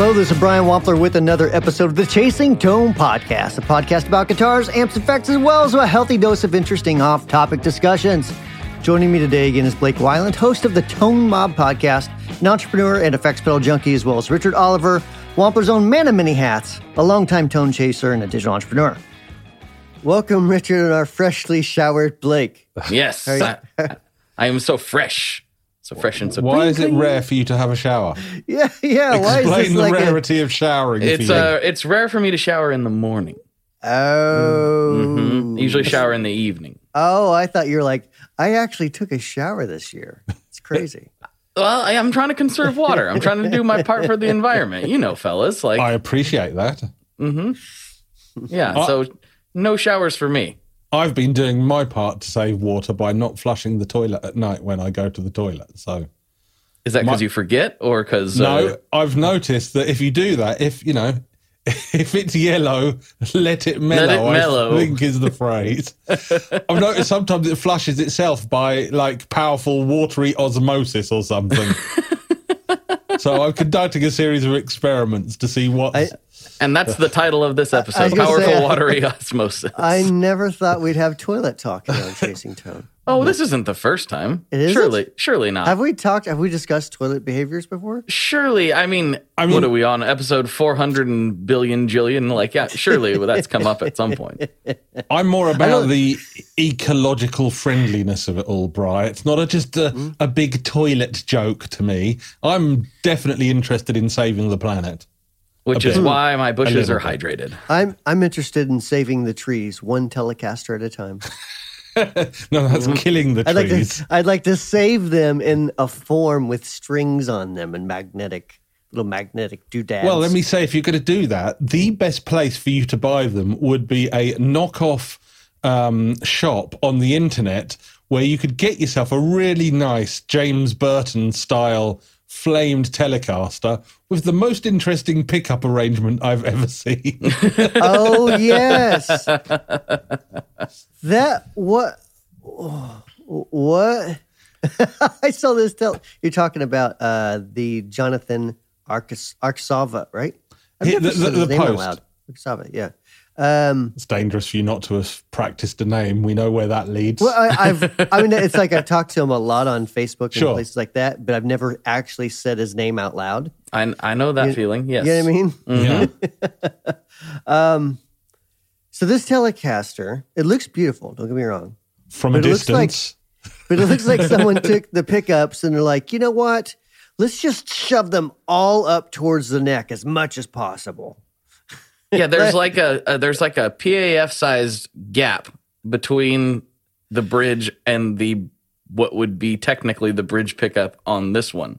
Hello, this is Brian Wampler with another episode of the Chasing Tone Podcast, a podcast about guitars, amps, effects, as well as a healthy dose of interesting off topic discussions. Joining me today again is Blake Wyland, host of the Tone Mob Podcast, an entrepreneur and effects pedal junkie, as well as Richard Oliver, Wampler's own man of many hats, a longtime tone chaser and a digital entrepreneur. Welcome, Richard, and our freshly showered Blake. Yes. I, I am so fresh. So fresh and so Why is it clean. rare for you to have a shower? Yeah, yeah. Why is Explain this the like a, rarity of showering. It's for you. uh it's rare for me to shower in the morning. oh? hmm Usually shower in the evening. Oh, I thought you were like, I actually took a shower this year. It's crazy. Well, I, I'm trying to conserve water. I'm trying to do my part for the environment. You know, fellas. Like, I appreciate that. Mm-hmm. yeah. I- So no showers for me. I've been doing my part to save water by not flushing the toilet at night when I go to the toilet. So Is that because you forget or because no, uh, I've noticed that if you do that, if you know, if it's yellow, let it mellow. Let it mellow. I think is the phrase. I've noticed sometimes it flushes itself by like powerful watery osmosis or something. so I'm conducting a series of experiments to see what. I- and that's the title of this episode: "Powerful say, Watery Osmosis." I never thought we'd have toilet talk here on Chasing Tone. oh, this isn't the first time. It isn't? Surely, surely not. Have we talked? Have we discussed toilet behaviors before? Surely, I mean, I mean- what are we on episode 400 and jillion? Like, yeah, surely that's come up at some point. I'm more about the ecological friendliness of it all, Bri. It's not a, just a, Mm-hmm. a big toilet joke to me. I'm definitely interested in saving the planet. Which is why my bushes are hydrated. I'm I'm interested in saving the trees one Telecaster at a time. No, that's killing the I'd like trees. to I'd like to save them in a form with strings on them and magnetic little magnetic doodads. Well, let me say, if you're going to do that, the best place for you to buy them would be a knockoff um, shop on the internet where you could get yourself a really nice James Burton style flamed Telecaster with the most interesting pickup arrangement I've ever seen. Oh yes. that what what I saw this tell you're talking about uh the Jonathan Arcus Arcsava, right? I've the- the- the post. loud. Arcsava, yeah. Um it's dangerous for you not to have practiced a name. We know where that leads. well I, I've I mean it's like I've talked to him a lot on Facebook and Sure. places like that, but I've never actually said his name out loud. I, I know that feeling. Yes. You know what I mean? yeah. Um so this Telecaster, it looks beautiful, don't get me wrong. From a But it looks like- distance. But it looks like someone took the pickups and they're like, you know what? Let's just shove them all up towards the neck as much as possible. Yeah, there's like a, a there's like a PAF sized gap between the bridge and the what would be technically the bridge pickup on this one.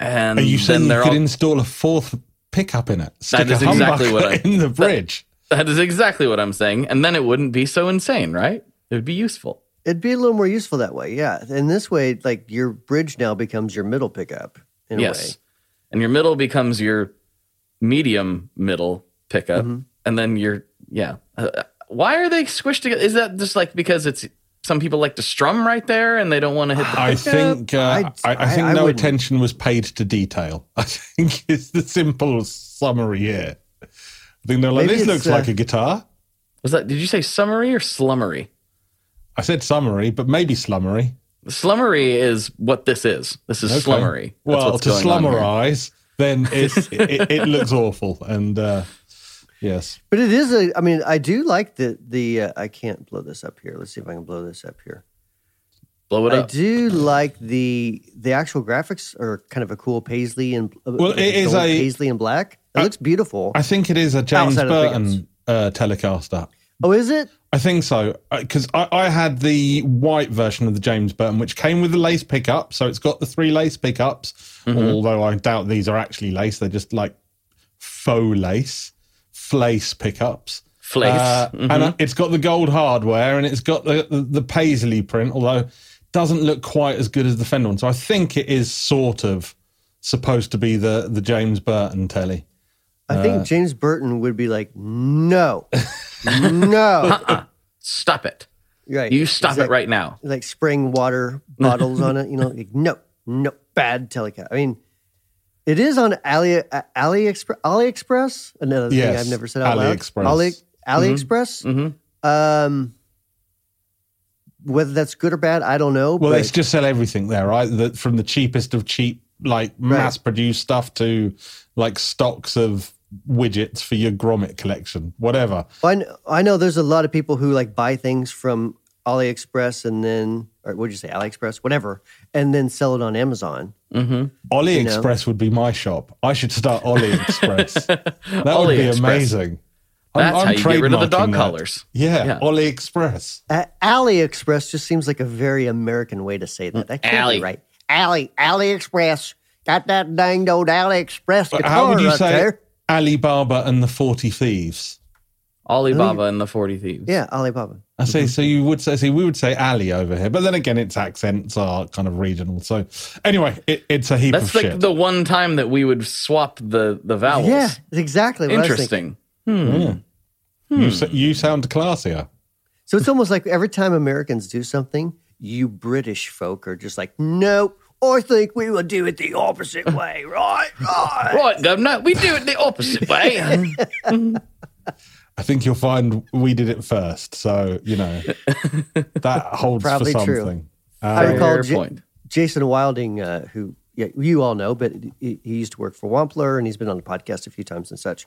And Are you then saying you could all, install a fourth pickup in it? Stick is a exactly what I- in the bridge. that is exactly what I'm saying. And then it wouldn't be so insane, right? It would be useful. It'd be a little more useful that way, yeah. And this way, like your bridge now becomes your middle pickup in a yes. way. And your middle becomes your medium middle pickup. Mm-hmm. And then you're yeah. Uh, why are they squished together? Is that just like because it's some people like to strum right there and they don't want to hit the I think uh, I'd- I, I think I- I no wouldn't. attention was paid to detail. I think it's the simple summary here. I think they're like, Maybe this it's, looks like uh, a guitar. Was that, did you say summary or slummery? I said summary, but maybe slummery. Slummery is what this is. This is Okay. slummery. That's Well, to going slummerize, then it's, it, it looks awful. And uh, yes, But it is a I mean, I do like the the uh, I can't blow this up here. Let's see if I can blow this up here. Blow it I up. do like the the actual graphics are kind of a cool paisley and uh, Well, like it is gold a- paisley and black. It looks beautiful. I think it is a James Outside of the Burton uh, Telecaster. oh, is it? I think so because I, I had the white version of the James Burton, which came with the lace pickup, so it's got the three lace pickups. Although I doubt these are actually lace; they're just like faux lace, flace pickups. Flace. Uh, Mhm. And it's got the gold hardware, and it's got the, the the paisley print, although doesn't look quite as good as the Fender one. So I think it is sort of supposed to be the the James Burton telly. I Uh, think James Burton would be like, no, no. Stop it. Right. You stop It's it right now. Like spraying water bottles on it, you know, like, no, no, bad telecast. I mean, It is on Ali uh, AliExpress. AliExpress. Another thing I've never said out loud. AliExpress. Ali, AliExpress. Mm-hmm. Um, whether that's good or bad, I don't know. Well, but it's just sell everything there, right? The, from the cheapest of cheap, like mass produced stuff to like stocks of widgets for your grommet collection, whatever. I know, I know there's a lot of people who like buy things from AliExpress and then, or what'd you say, AliExpress, whatever, and then sell it on Amazon. AliExpress would be my shop. I should start AliExpress. that would be AliExpress. amazing. I'm- That's I'm how you get rid of the dog trademarking that. collars. Yeah, Yeah. AliExpress. Uh, AliExpress just seems like a very American way to say that. That can't Ali. be right. Ali, AliExpress. Got that danged old AliExpress But guitar how would you right say there. Alibaba and the 40 Thieves? Alibaba and the Forty Thieves. Yeah, Alibaba. I say, so you would say, see, we would say Ali over here, but then again, its accents are kind of regional. So anyway, it, it's a heap That's of like shit. the one time that we would swap the the vowels. Yeah, exactly what I was thinking. Interesting. Hmm. Hmm. Hmm. you, s- you sound classier. So it's almost like every time Americans do something, you British folk are just like, nope, I think we will do it the opposite way, right? Right. Right, governor, we do it the opposite way. Mm-hmm. I think you'll find we did it first. So, you know, that holds Probably for true. something. I Uh, recall J- point. Jason Wilding, uh, who yeah, you all know, but he, he used to work for Wampler and he's been on the podcast a few times and such.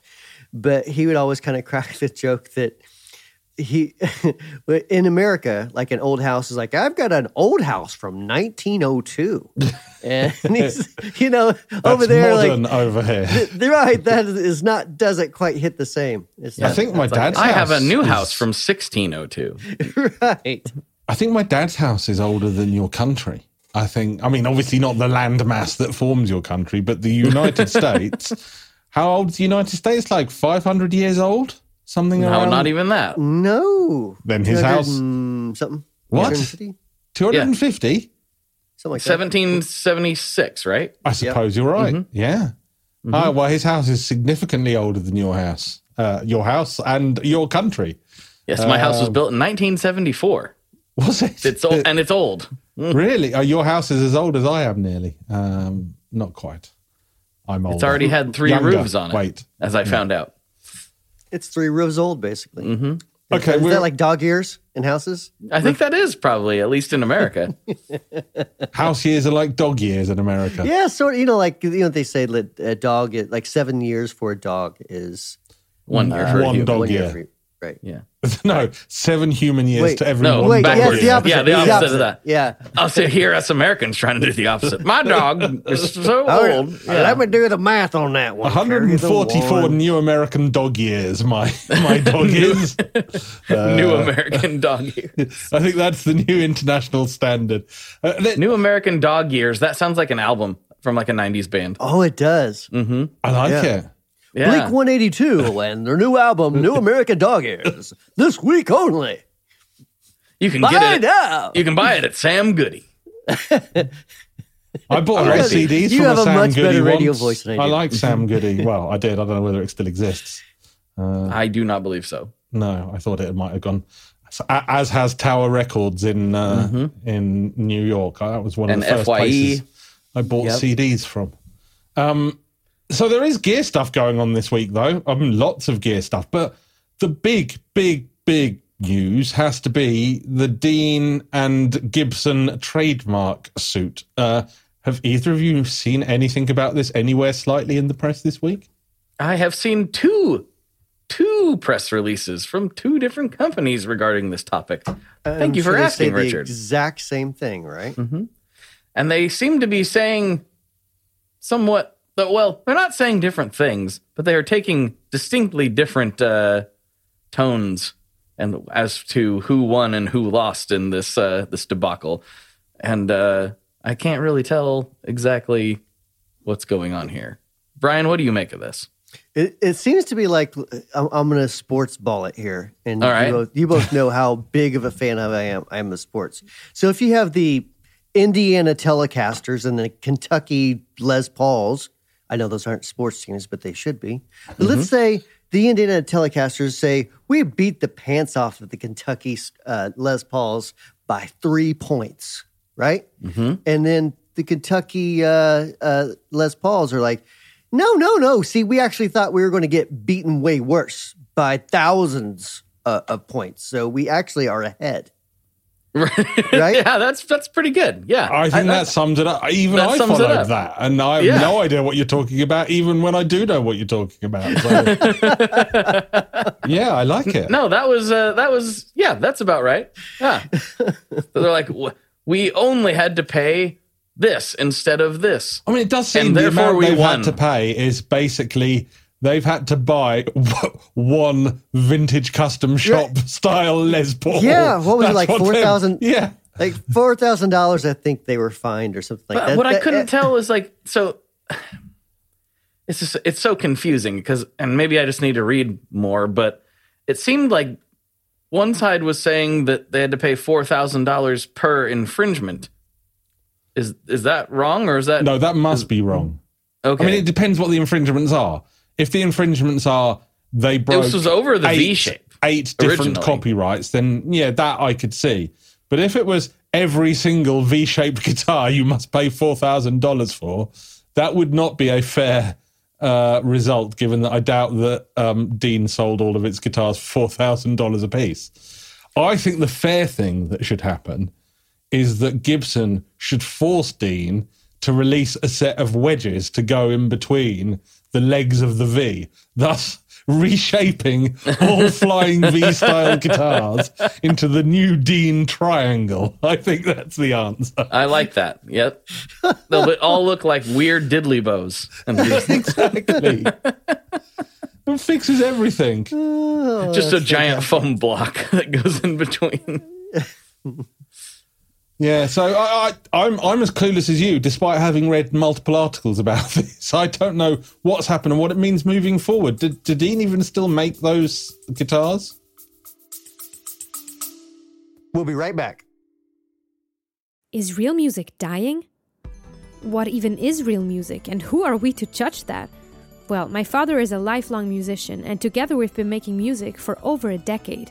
But he would always kind of crack the joke that he in America, like an old house is like, I've got an old house from 1902. and he's, you know, over there, like, over here. th- right, that is not, doesn't quite hit the same. It's I not, think my dad's I have a house new is- house from 1602. right. I think my dad's house is older than your country. I think, I mean, obviously not the landmass that forms your country, but the United States. How old is the United States? Like 500 years old? Something No, around not even that. No. Then his house- Something. What? 250? 250? Something like that. 1776, right? I suppose you're right. Mm-hmm. Yeah. Oh, well, his house is significantly older than your house, uh, your house and your country. Yes, my house Um, was built in 1974. Was it? It's old, and it's old. really? Oh, your house is as old as I am, nearly. Um, not quite. I'm old. It's already had three Younger. roofs on it. Wait. as I found out. It's three rows old, basically. Mm-hmm. Okay, Is we're, that like dog ears in houses? I think that is probably at least in America. house years are like dog years in America. Yeah, sort of. You know, like you know, they say that a dog, is- like seven years for a dog is One year for a One human. dog one year year. for- right? Yeah. no, seven human years Wait, to every no, one Wait, dog yeah, backwards. it's the opposite. Yeah, the It's opposite of that. Yeah. I'll say here us Americans trying to do the opposite. My dog is so Oh, old. yeah. Let me do the math on that one. 144 one. new American dog years. My my dog is. New American dog years. I think that's the new international standard. Uh, th- New American dog years. That sounds like an album from like a 90s band. Oh, it does. I like Yeah. it. Yeah. Blink 182 and their new album, New American Dog Ears, this week only. You can Buy get it it. now. You can buy it at Sam Goody. I bought a lot of You CDs have from a a Sam much Goody better radio once. voice than I I like Sam Goody. Well, I did. I don't know whether it still exists. I do not believe so. No, I thought it might have gone. So, as has Tower Records in uh, in New York. Uh, That was one of And the first FYE. places I bought Yep. CDs from. Um, so there is gear stuff going on this week, though. I mean, lots of gear stuff. But the big, big, big news has to be the Dean and Gibson trademark suit. Uh, have either of you seen anything about this anywhere slightly in the press this week? I have seen two two press releases from two different companies regarding this topic. Thank you I'm sure for they asking, say the Richard. exact same thing, right? and they seem to be saying somewhat well they're not saying different things but they are taking distinctly different uh, tones and as to who won and who lost in this uh, this debacle and uh, i can't really tell exactly what's going on here brian what do you make of this It, it seems to be like I'm, I'm going to sports ball it here, and All right. you, both, you both know how big of a fan of I am. I am of sports. So if you have the Indiana Telecasters and the Kentucky Les Pauls, I know those aren't sports teams, but they should be. But let's say the Indiana Telecasters say we beat the pants off of the Kentucky uh, Les Pauls by three points, right? And then the Kentucky uh, uh, Les Pauls are like, no, no, no. See, we actually thought we were going to get beaten way worse by thousands uh, of points. So we actually are ahead. Right? Yeah, that's that's pretty good. Yeah, I think that sums it up. Even I followed that, and I have Yeah. no idea what you're talking about, even when I do know what you're talking about. So. yeah, I like it. No, that was uh, that was yeah, that's about right. Yeah, so they're like, "W- we only had to pay this instead of this. I mean, it does seem And the therefore amount we had to pay is basically they've had to buy one vintage custom shop style Les Paul. Yeah, what was it, like they've- 4,000? Yeah. Like four thousand dollars, I think they were fined or something like But that. what I couldn't uh, tell is like so. It's just it's so confusing because and maybe I just need to read more, but it seemed like one side was saying that they had to pay four thousand dollars per infringement. Is is that wrong or is that No, that must be wrong. okay? I mean, it depends what the infringements are. If the infringements are they broke this was over the eight, V shape. eight different originally. copyrights, then yeah, that I could see. But if it was every single V-shaped guitar you must pay four thousand dollars for, that would not be a fair uh, result. Given that I doubt that um, Dean sold all of its guitars for four thousand dollars a piece. I think the fair thing that should happen is that Gibson should force Dean to release a set of wedges to go in between the legs of the V, thus reshaping all flying V style guitars into the new Dean triangle. I think that's the answer. I like that. Yep, they'll all look like weird diddly bows. And Exactly. it fixes everything. oh, just a oh, giant foam block that goes in between. Yeah, so I, I, I'm I'm as clueless as you, despite having read multiple articles about this. I don't know what's happened and what it means moving forward. Did, did Dean even still make those guitars? We'll be right back. Is real music dying? What even is real music, and who are we to judge that? Well, my father is a lifelong musician, and together we've been making music for over a decade.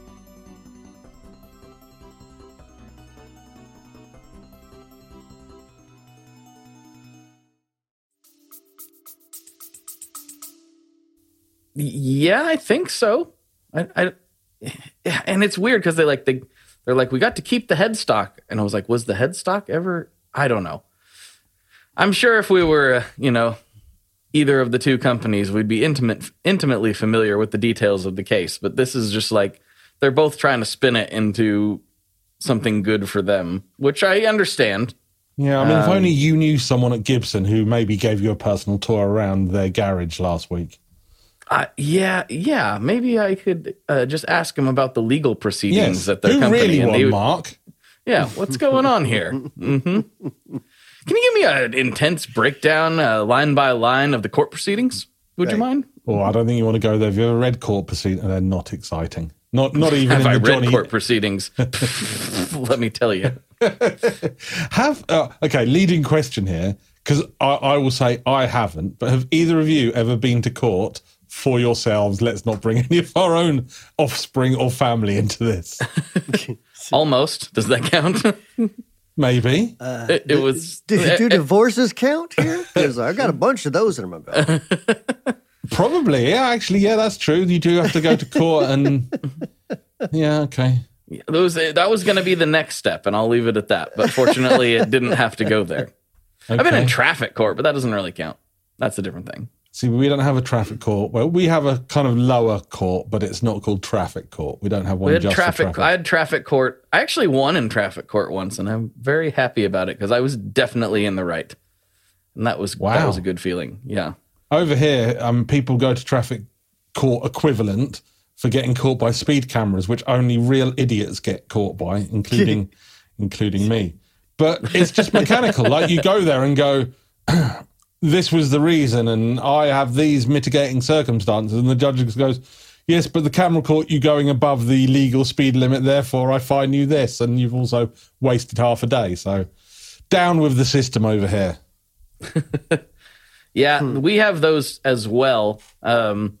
Yeah, I think so. I, I and it's weird because they like they they're like we got to keep the headstock, and I was like, was the headstock ever? I don't know. I'm sure if we were, uh, you know, either of the two companies, we'd be intimate intimately familiar with the details of the case. But this is just like they're both trying to spin it into something good for them, which I understand. Yeah, I mean, if Um, only you knew someone at Gibson who maybe gave you a personal tour around their garage last week. Uh, yeah, yeah. Maybe I could uh, just ask him about the legal proceedings at their who company. really and would- Mark? Yeah, what's going on here? hmm Can you give me an intense breakdown, uh, line by line, of the court proceedings? Would you mind? Oh, I don't think you want to go there. Have you ever read court proceedings? They're not exciting. Not not even Have in I the read Johnny. court proceedings? Let me tell you. Have uh, okay. Leading question here, because I, I will say I haven't. But have either of you ever been to court for yourselves? Let's not bring any of our own offspring or family into this. Almost. Does that count? Maybe. it, it was. Do, eh, do eh, divorces count here? Because I got a bunch of those in my belt. Probably. Yeah. Actually, yeah. That's true. You do have to go to court, and yeah. Okay. those, that was going to be the next step, and I'll leave it at that. But fortunately, it didn't have to go there. I've been in traffic court, but that doesn't really count. That's a different thing. See, we don't have a traffic court. Well, we have a kind of lower court, but it's not called traffic court. We don't have one We had traffic, traffic. I had traffic court. I actually won in traffic court once, and I'm very happy about it because I was definitely in the right, and that was that was a good feeling. Yeah, Over here, um, people go to traffic court equivalent for getting caught by speed cameras, which only real idiots get caught by, including including me. But it's just mechanical. like you go there and go, this was the reason, and I have these mitigating circumstances, and the judge goes, Yes, but the camera caught you going above the legal speed limit, therefore I fine you this, and you've also wasted half a day. So down with the system over here. Yeah, we have those as well. Um,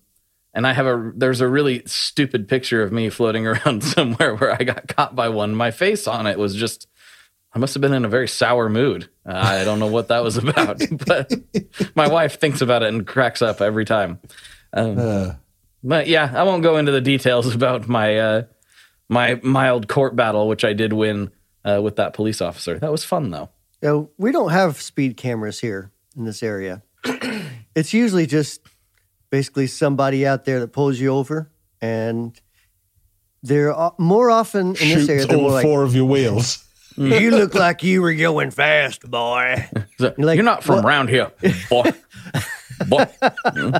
and I have a there's a really stupid picture of me floating around somewhere where I got caught by one. My face on it was just I must have been in a very sour mood. Uh, I don't know what that was about, but my wife thinks about it and cracks up every time. Um, Uh, but yeah, I won't go into the details about my uh, my mild court battle, which I did win uh, with that police officer. That was fun though. You know, we don't have speed cameras here in this area. it's usually just basically somebody out there that pulls you over, and they're more often in this area. shoots They're all more like, four of your wheels. Mm-hmm. "You look like you were going fast, boy." You're like, not from "What?" around here, boy. boy. Mm-hmm.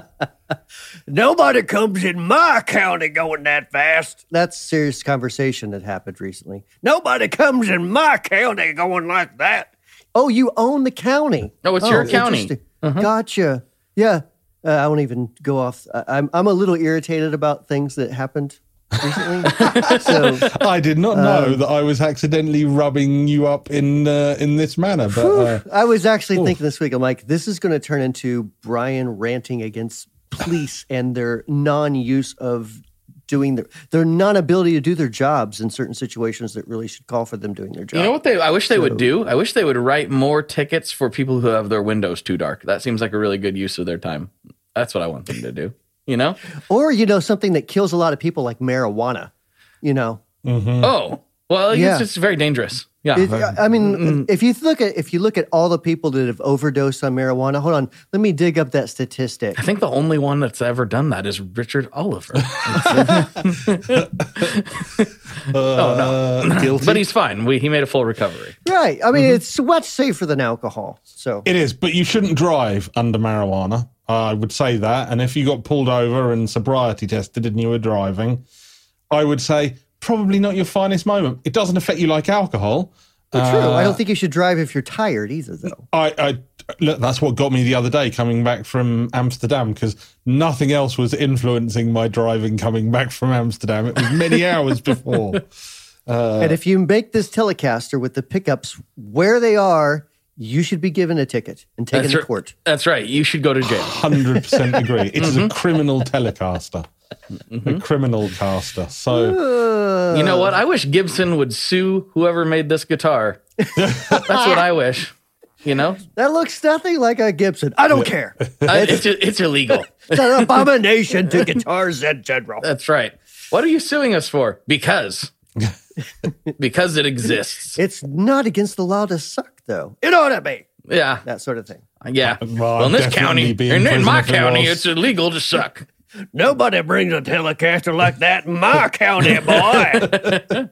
Nobody comes in my county going that fast. That's a serious conversation that happened recently. Nobody comes in my county going like that. Oh, you own the county. Oh, it's your county. interesting. Mm-hmm. Gotcha. Yeah. Uh, I won't even go off. I, I'm I'm a little irritated about things that happened recently. so I did not Um, know that I was accidentally rubbing you up in uh, in this manner, but uh, I was actually thinking this week. I'm like, this is going to turn into Brian ranting against police and their non-use of doing their their non-ability to do their jobs in certain situations that really should call for them doing their job. You know what they? I wish they would do. I wish they would write more tickets for people who have their windows too dark. That seems like a really good use of their time. That's what I want them to do. You know? or you know something that kills a lot of people like marijuana. You know, mm-hmm. Oh, well, Yeah. it's just very dangerous. Yeah. It- uh-huh. I mean, mm-hmm. if you look at if you look at all the people that have overdosed on marijuana, hold on, let me dig up that statistic. I think the only one that's ever done that is Richard Oliver. uh, oh no, uh, guilty. but he's fine. We, he made a full recovery. Right. I mean, mm-hmm. it's much safer than alcohol. So It is, but you shouldn't drive under marijuana. I would say that. And if you got pulled over and sobriety tested and you were driving, I would say probably not your finest moment. It doesn't affect you like alcohol. true. I don't uh, think you should drive if you're tired either, though. I, I look, that's what got me the other day coming back from Amsterdam because nothing else was influencing my driving coming back from Amsterdam. It was many hours before. and if you make this Telecaster with the pickups where they are, you should be given a ticket and taken That's to right. court. That's right. You should go to jail. Hundred percent agree. It is a mm-hmm. criminal Telecaster, mm-hmm. a criminal caster. So You know what? I wish Gibson would sue whoever made this guitar. That's what I wish. You know, That looks nothing like a Gibson. I don't care. I, it's it's illegal. It's an abomination to guitars in general. That's right. What are you suing us for? Because because it exists. It's not against the law to suck, though. It ought to be. Yeah, That sort of thing. yeah. Well, Well, in this county, be in in, in my prison if it county, was. it's illegal to suck. Nobody brings a Telecaster like that in my county, boy.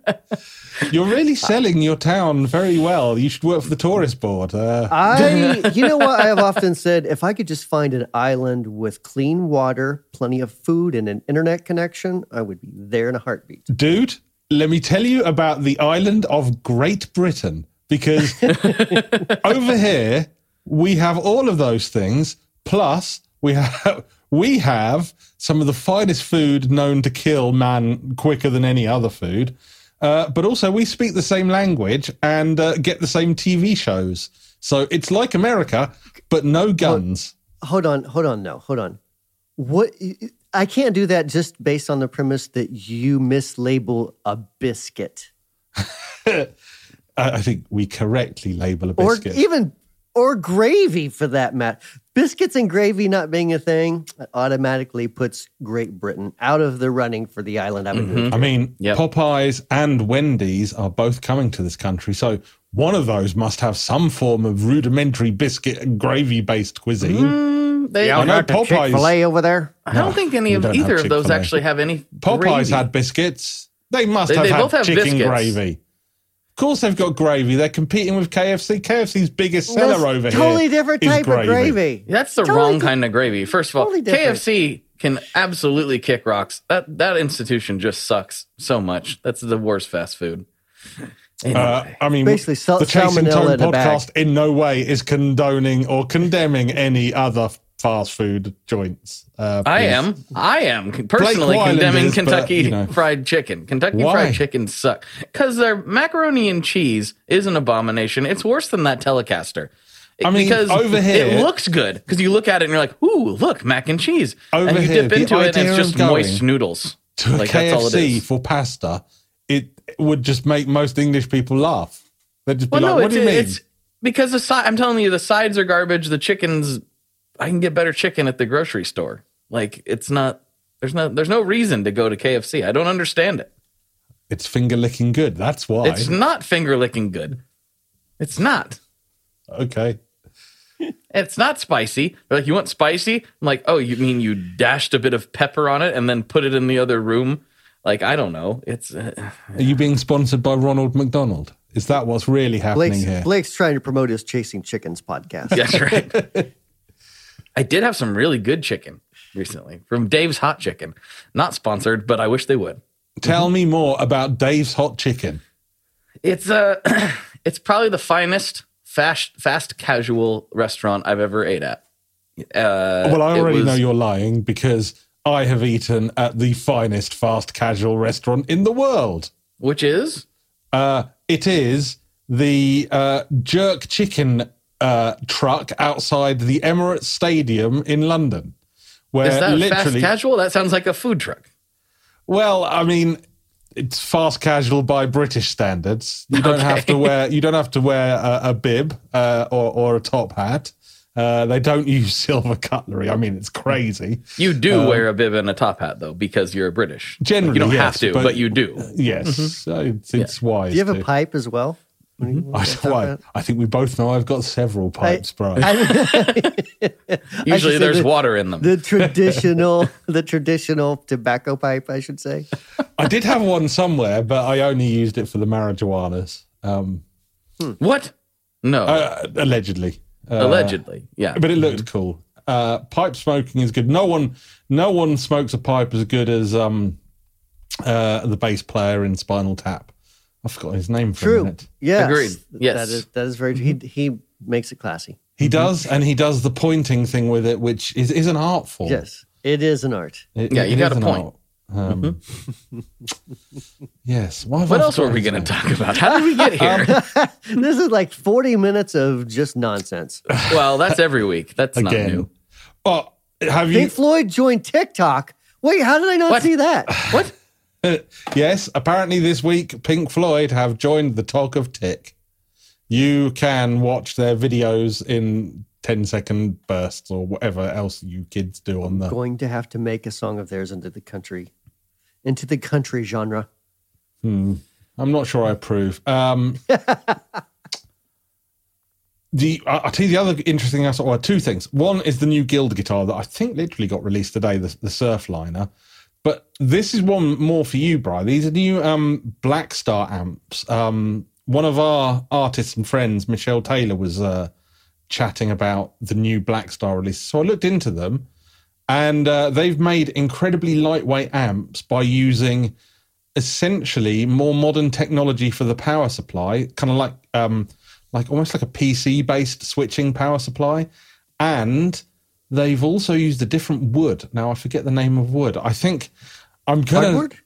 you're really selling your town very well. You should work for the tourist board. Uh, I, you know what I have often said? If I could just find an island with clean water, plenty of food, and an internet connection, I would be there in a heartbeat. dude, let me tell you about the island of Great Britain because over here we have all of those things. Plus, we have we have some of the finest food known to kill man quicker than any other food. Uh, but also, we speak the same language and uh, get the same TV shows. So it's like America, but no guns. Hold on, hold on, no, hold on. What? I can't do that just based on the premise that you mislabel a biscuit, I, I think we correctly label a or biscuit. even or gravy for that matter. Biscuits and gravy not being a thing automatically puts Great Britain out of the running for the island I would mm-hmm. move. I mean, Yep. Popeyes and Wendy's are both coming to this country. So one of those must have some form of rudimentary biscuit and gravy based cuisine. Mm, they, I know Popeyes. Chick-fil-A over there. I don't think any of either of those actually have any. Popeyes gravy. had biscuits. They must They- have they had both have chicken biscuits. gravy. Of course, they've got gravy. They're competing with KFC. KFC's biggest seller That's over here. totally different is type of gravy. That's the Totally wrong di- kind of gravy. First of all, Totally. KFC can absolutely kick rocks. That that institution just sucks so much. That's the worst fast food. Anyway. Uh, I mean, Basically, sal- the Chasing salmonella Tone in a bag. podcast in no way is condoning or condemning any other fast food joints. Uh, I am. I am personally condemning is, but, Kentucky you know. Fried Chicken. Kentucky Why? Fried Chicken suck because their macaroni and cheese is an abomination. It's worse than that Telecaster. I mean, because over here- it looks good because you look at it and you're like, "Ooh, look, mac and cheese," Over and you here, dip into it and it's just moist noodles. to a like that's all it KFC for pasta, it would just make most English people laugh. They'd just be Well, like, no, "What do you mean?" it's because the side. I'm telling you, the sides are garbage. The chickens, I can get better chicken at the grocery store. Like it's not. There's no. There's no reason to go to KFC. I don't understand it. It's finger licking good. That's why. It's not finger licking good. It's not. okay. It's not spicy. They're like, you want spicy? I'm like, oh, you mean you dashed a bit of pepper on it and then put it in the other room? Like, I don't know. It's uh, Are you being sponsored by Ronald McDonald? Is that what's really happening Blake's, here? Blake's trying to promote his Chasing Chickens podcast. that's right. I did have some really good chicken recently from Dave's Hot Chicken. Not sponsored, but I wish they would. Tell me more about Dave's Hot Chicken. It's uh it's probably the finest fast fast casual restaurant I've ever ate at. Uh, well, I already was- know you're lying because I have eaten at the finest fast casual restaurant in the world. which is Uh, it is the uh, jerk chicken uh, truck outside the Emirates Stadium in London. Where is that fast casual? That sounds like a food truck. well, I mean, it's fast casual by British standards. You don't have to wear you don't have to wear a, a bib uh, or or a top hat. Uh, they don't use silver cutlery. I mean, it's crazy. You do wear a bib and a top hat though, because you're a British. Um, Generally, you don't yes, have to, but- but, you do. Yes, so it's, it's wise. Do you have a pipe as well? When you- I, why, I think we both know I've got several pipes, Brian. Usually, there's the- water in them. the traditional, the traditional tobacco pipe, I should say. I did have one somewhere, but I only used it for the marijuanas, um, what? No, uh, allegedly. Uh, allegedly. Yeah. but it looked cool. Uh, pipe smoking is good. No one, no one smokes a pipe as good as um, uh, the bass player in Spinal Tap. I forgot his name for a True. minute. Yes. Agreed. Yes. That is that is very. He he makes it classy. He does, and he does the pointing thing with it, which is, is an art form. Yes, it is an art. It- Yeah, you it got a point. art. Um, yes. Why what else were we going to talk about? How did we get here? This is like forty minutes of just nonsense. well, that's every week. That's name? not new. Oh, have you? Pink Floyd joined TikTok. Wait, how did I not What? see that? What? yes, apparently this week Pink Floyd have joined the talk of Tick. You can watch their videos in 10 second bursts or whatever else you kids do on the. Going to have to make a song of theirs into the country, into the country genre. I'm not sure I approve. Um, the I- I'll tell you the other interesting aspect. Well, two things. One is the new Guild guitar that I think literally got released today, the, the Surfliner. But this is one more for you, Brian. These are new um, Blackstar amps. Um, one of our artists and friends, Michelle Taylor, was uh, chatting about the new Blackstar release. So I looked into them, and uh, they've made incredibly lightweight amps by using essentially more modern technology for the power supply, kind of like um, like almost like a PC based switching power supply, and they've also used a different wood. Now I forget the name of wood. I think I'm gonna. Hardwood?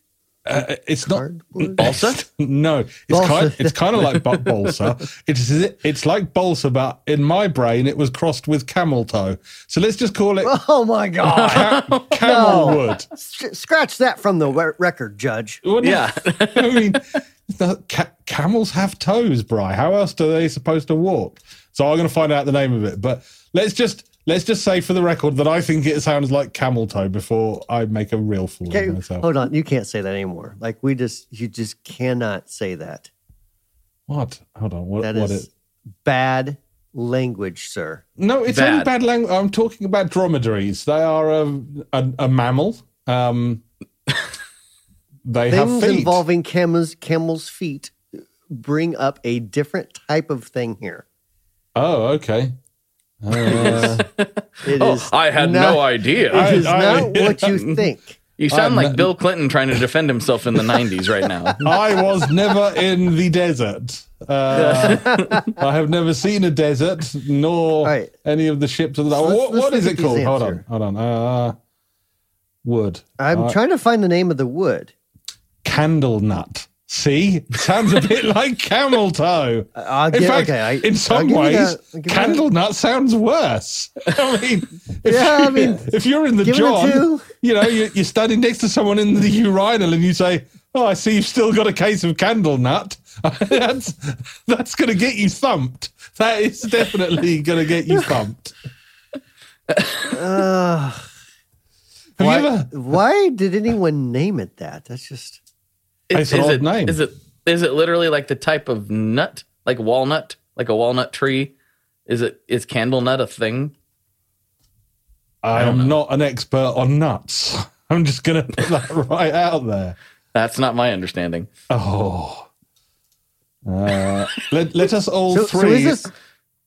Uh, it's not Hardwood? Balsa? no, it's Balsa. kind. It's kind of like bu- balsa. It's it's like balsa, but in my brain it was crossed with camel toe. So let's just call it Oh my God! ca- camel No. wood. S- Scratch that from the re- record, Judge. What Yeah. if- I mean, the, ca- camels have toes, Bry. How else are they supposed to walk? So I'm going to find out the name of it. But let's just let's just say for the record that I think it sounds like camel toe before I make a real fool Okay, of myself. hold on. You can't say that anymore. Like we just, you just cannot say that. What? Hold on. What? That what is it? bad language, sir. No, it's only Bad. bad language. I'm talking about dromedaries. They are a, a, a mammal. Um, they have Things feet. involving camels, camels' feet bring up a different type of thing here. oh, okay. Uh, It Oh, I had not- no idea. It is I- I- not what you think. You sound I'm like not- Bill Clinton trying to defend himself in the 90s right now. I was never in the desert. Uh, I have never seen a desert, nor right. any of the ships. Of the, So what, what is it at these called? Hold on, hold on. Uh, wood. I'm Uh, trying to find the name of the wood. candle nut. See, sounds a bit like camel toe. I'll In fact, okay, I- in some ways, that. I'll give you candle nut sounds worse. I mean, if, Yeah, I mean, if you're in the John, you know, you're, you're standing next to someone in the urinal and you say, "Oh, I see you've still got a case of candle nut." that's that's going to get you thumped. That is definitely going to get you thumped. Uh, why, you ever? why did anyone name it that? That's just. It's Is an odd it, name. Is it is it literally like the type of nut, like walnut, like a walnut tree? Is it is candle nut a thing? I am not an expert on nuts. I'm just going to put that right out there. That's not my understanding. Oh. Uh, let, let us all So, so three. is this.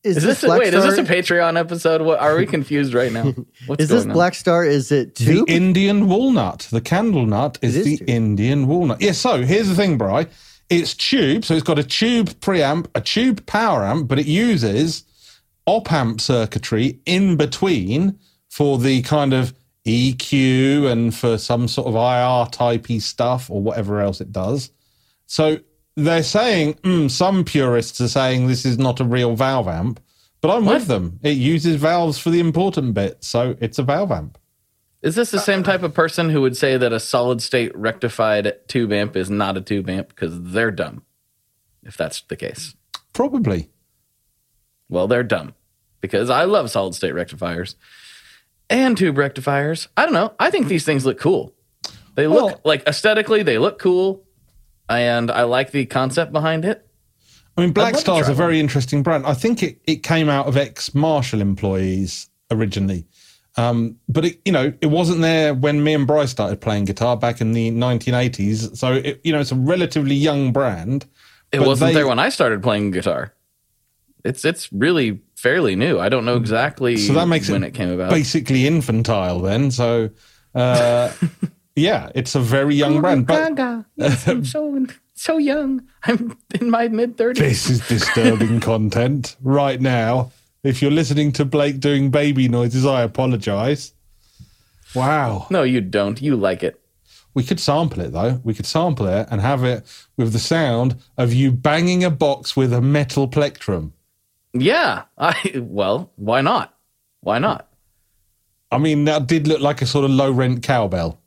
Is, Is this, this a, wait? Star? Is this a Patreon episode? What are we confused right now? What's is this going on? Blackstar? Is it the tube? Indian walnut. The candle nut is, It is the tube. Indian walnut. Yeah, so here's the thing, Bry. It's tube, so it's got a tube preamp, a tube power amp, but it uses op amp circuitry in between for the kind of EQ and for some sort of IR typey stuff or whatever else it does. So they're saying, mm, some purists are saying this is not a real valve amp, but I'm with them. It uses valves for the important bit, so it's a valve amp. Is this the same type of person who would say that a solid state rectified tube amp is not a tube amp because they're dumb? If that's the case, Probably. well, they're dumb because I love solid state rectifiers and tube rectifiers. I don't know. I think these things look cool. They look Well- like aesthetically, they look cool, and I like the concept behind it. I mean, Blackstar's try a very interesting brand. I think it, it came out of ex Marshall employees originally. Um, but it, you know, it wasn't there when me and Bryce started playing guitar back in the 1980s. So it, you know, it's a relatively young brand. It wasn't they- there when I started playing guitar. It's it's really fairly new. I don't know exactly So that makes when it it came about. basically infantile then. So uh, yeah, it's a very young brand. But Gaga. Yes, I'm so so young. I'm in my mid thirties. this is disturbing content right now. If you're listening to Blake doing baby noises, I apologize. Wow. No, you don't. You like it. We could sample it though. We could sample it and have it with the sound of you banging a box with a metal plectrum. Yeah. I well, why not? Why not? I mean, that did look like a sort of low rent cowbell.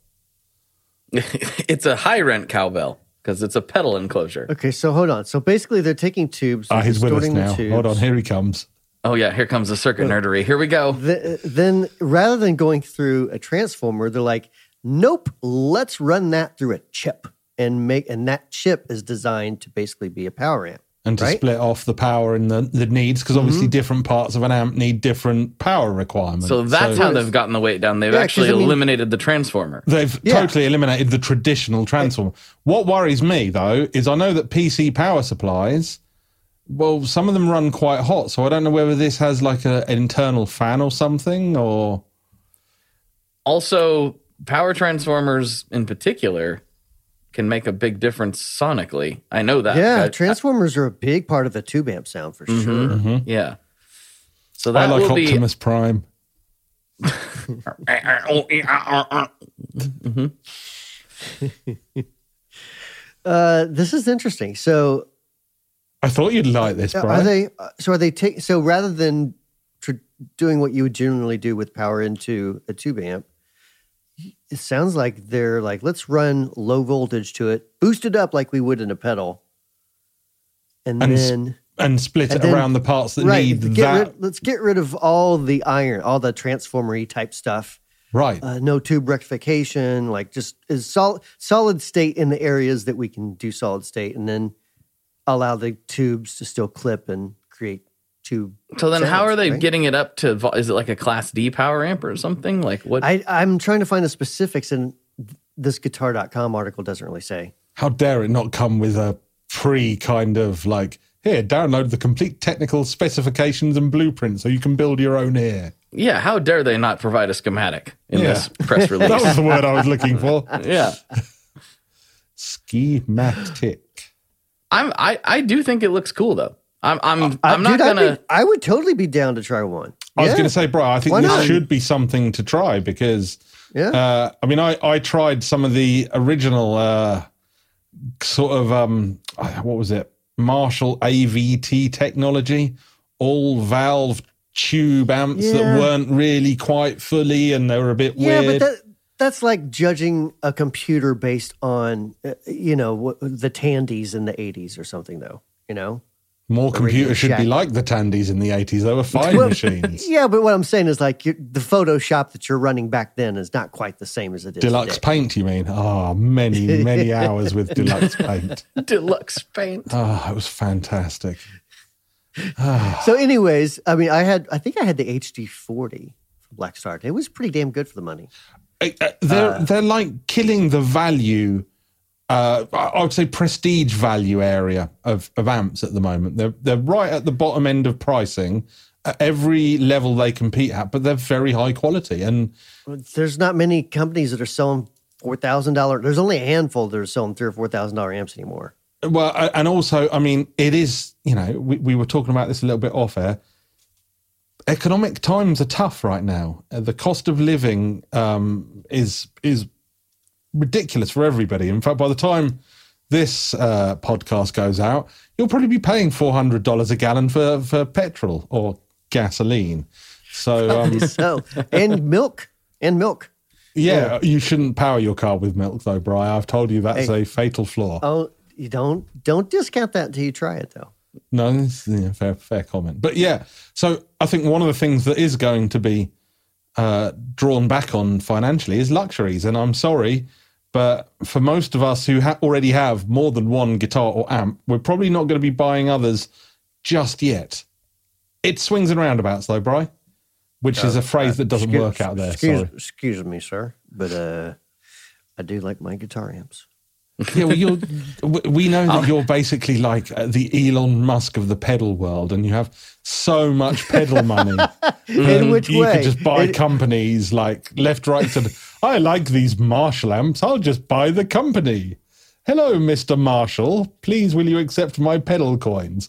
it's a high rent cowbell because it's a pedal enclosure. Okay, so hold on. So basically, they're taking tubes. Ah, they're he's with us now. Hold on, here he comes. Oh yeah, here comes the circuit nerdery. Here we go. Th- then rather than going through a transformer, they're like, nope, let's run that through a chip and make, and that chip is designed to basically be a power amp. And to Right? split off the power and the, the needs, because obviously mm-hmm. different parts of an amp need different power requirements. So that's how they've gotten the weight down. They've Yeah, 'cause, actually I mean- eliminated the transformer. They've Yeah. totally eliminated the traditional transformer. What worries me though is I know that PC power supplies, well, some of them run quite hot, so I don't know whether this has like a, an internal fan or something, or Also, power transformers in particular can make a big difference sonically. I know that. Yeah, I- transformers are a big part of the tube amp sound for sure. yeah. So Mm-hmm. I that like will be Optimus Prime. Uh, this is interesting. So I thought you'd like this, are they? So are they take? So rather than tr- doing what you would generally do with power into a tube amp, it sounds like they're like, let's run low voltage to it, boost it up like we would in a pedal, and, And then and split and it then- around the parts that right, need that. rid, let's get rid of all the iron, all the transformery type stuff. right. Uh, no tube rectification, like just is solid solid state in the areas that we can do solid state, and then allow the tubes to still clip and create tube. So then, how are they right? getting it up to? Is it like a Class D power amp or something? Like what? I, I'm trying to find the specifics, and this guitar.com article doesn't really say. How dare it not come with a pre kind of like, here, download the complete technical specifications and blueprint so you can build your own here. Yeah, how dare they not provide a schematic in Yeah. this press release? that was the word I was looking for. yeah. Schematic. I'm I, I do think it looks cool though. I'm I'm I, I'm not dude, gonna be- I would totally be down to try one. I was Yeah. going to say, bro, I think Why this not? should be something to try because, Yeah. uh, I mean, I, I tried some of the original uh, sort of, um, what was it? Marshall AVT technology, all valve tube amps Yeah. that weren't really quite fully and they were a bit Yeah, weird. Yeah, but that that's like judging a computer based on uh, you know the Tandies in the '80s or something, though. You know. More Radio computers should be like the Tandies in the 80s. They were fine Well, machines. Yeah, but what I'm saying is like you the Photoshop that you're running back then is not quite the same as it is Deluxe today. paint, you mean? Oh, many, many hours with deluxe paint. deluxe paint. Oh, it was fantastic. Ah. So, anyways, I mean, I had I think I had the HT40 from Blackstar. It was pretty damn good for the money. Uh, they're uh, they're like killing the value. Uh, I would say prestige value area of, of amps at the moment. They're they're right at the bottom end of pricing at every level they compete at, but they're very high quality. And There's not many companies that are selling four thousand dollars. There's only a handful that are selling three or four thousand dollar amps anymore. well, and also, I mean, it is you know we, we were talking about this a little bit off air. Economic times are tough right now. The cost of living um, is is ridiculous for everybody. In fact, by the time this uh, podcast goes out, you'll probably be paying four hundred dollars a gallon for for petrol or gasoline. So um, So, and milk and milk. yeah, you shouldn't power your car with milk, though, Bry. I've told you that's Hey. a fatal flaw. Oh, you don't don't discount that until you try it, though. No, it's, yeah, fair fair comment. But yeah, so I think one of the things that is going to be uh, drawn back on financially is luxuries, and I'm sorry, but for most of us who ha- already have more than one guitar or amp, we're probably not going to be buying others just yet. It swings and roundabouts, though, Bry, which is a phrase that doesn't Excuse- work out there. Excuse, Sorry. excuse me, sir, but uh, I do like my guitar amps. Yeah, well, you're, we know that you're basically like uh, the Elon Musk of the pedal world, and you have so much pedal money. In Um, which you way? could just buy It- companies like left, right, and I like these Marshall amps. I'll just buy the company. Hello, Mr. Marshall. Please, will you accept my pedal coins?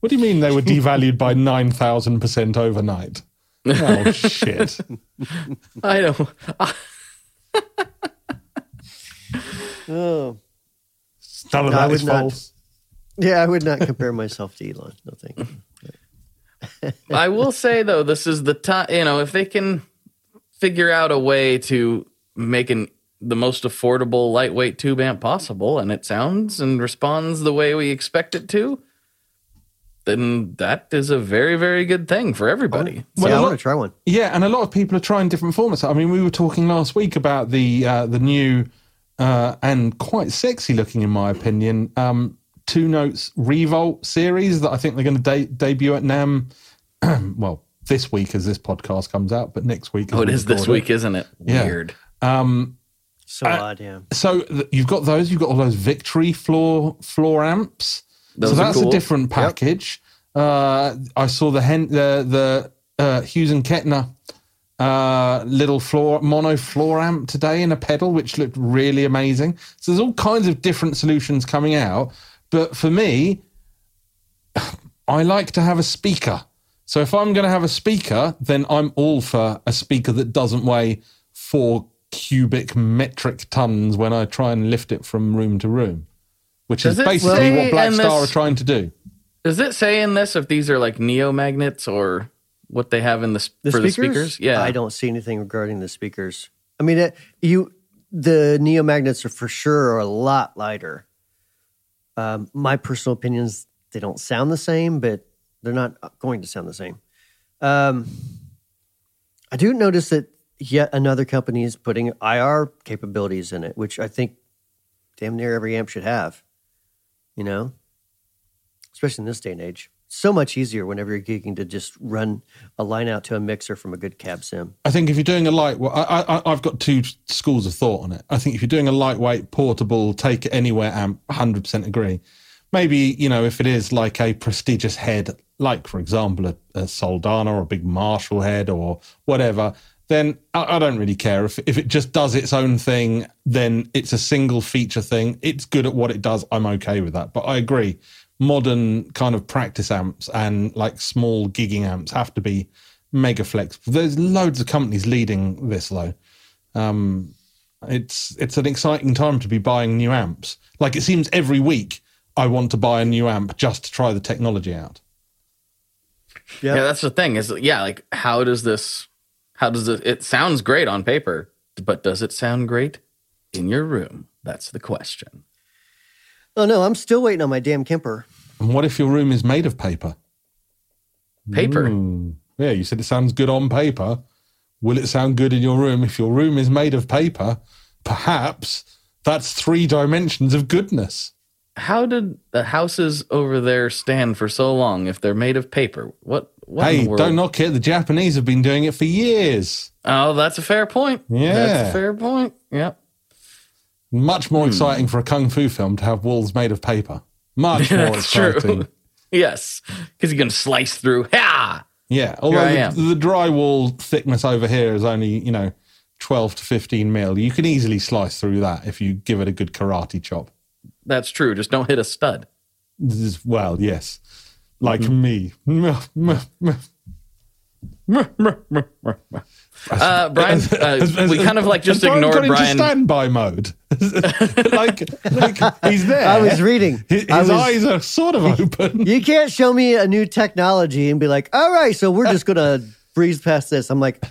What do you mean they were devalued by 9,000% overnight? Oh, shit. I don't. Oh, None of I that would is not. false. yeah, I would not compare myself to Elon. No, thank you. I will say though, this is the time. You know, if they can figure out a way to make an the most affordable lightweight tube amp possible, and it sounds and responds the way we expect it to, then that is a very very good thing for everybody. yeah, Well, I a want to try one. Yeah, and a lot of people are trying different formats. I mean, we were talking last week about the uh, the new uh, and quite sexy looking, in my opinion, um, two notes Revolt series that I think they're going to de- debut at NAMM. well, this week as this podcast comes out, but next week. Oh, it is this week, isn't it? Yeah. Weird. Um, So odd, yeah. so th- you've got those. You've got all those Victory floor floor amps. Those so are that's a different package. Uh, I saw the hen- the the uh, Hughes and Kettner uh, little floor mono floor amp today in a pedal, which looked really amazing. So there's all kinds of different solutions coming out. But for me, I like to have a speaker. So if I'm going to have a speaker, then I'm all for a speaker that doesn't weigh four cubic metric tons when I try and lift it from room to room, which Does is basically what Blackstar this- are trying to do. Does it say in this if these are like neo magnets or what they have in the, s- The for speakers? the speakers? Yeah, I don't see anything regarding the speakers. I mean, it, you the neo magnets are for sure a lot lighter. Um, my personal opinions, they don't sound the same, but they're not going to sound the same. Um, I do notice that yet another company is putting IR capabilities in it, which I think damn near every amp should have. You know, especially in this day and age. So much easier whenever you're geeking to just run a line out to a mixer from a good cab sim. I think if you're doing a light, well, I, I, I've got two schools of thought on it. I think if you're doing a lightweight, portable, take it anywhere amp, 100% agree. Maybe you know if it is like a prestigious head, like for example a, a Soldano or a big Marshall head or whatever, then I, I don't really care if if it just does its own thing. Then it's a single feature thing. It's good at what it does. I'm okay with that. But I agree, modern kind of practice amps and like small gigging amps have to be mega flexible. There's loads of companies leading this though. Um, it's it's an exciting time to be buying new amps. Like it seems every week I want to buy a new amp just to try the technology out. Yeah. Yeah, that's the thing. Is yeah, like how does this? How does it? It sounds great on paper, but does it sound great in your room? That's the question. Oh no, I'm still waiting on my damn Kemper. And what if your room is made of paper? Paper. Yeah, you said it sounds good on paper. Will it sound good in your room if your room is made of paper? Perhaps that's three dimensions of goodness. How did the houses over there stand for so long if they're made of paper? What? what hey, don't knock it. The Japanese have been doing it for years. Oh, that's a fair point. Yeah. that's a fair point. Yep. Much Hmm. more exciting for a kung fu film to have walls made of paper. Much more That's exciting. true. yes, because you can slice through. Ha! Yeah, although the, the drywall thickness over here is only, you know, 12 to 15 mil. You can easily slice through that if you give it a good karate chop. That's true. Just don't hit a stud. This is, well, yes. Like Mm-hmm. me. Uh, Brian, uh, we kind of like just Has Brian ignored got into Brian. standby mode. like, like he's there. I was reading. His, his was- eyes are sort of open. You can't show me a new technology and be like, all right, so we're just gonna breeze past this. I'm like,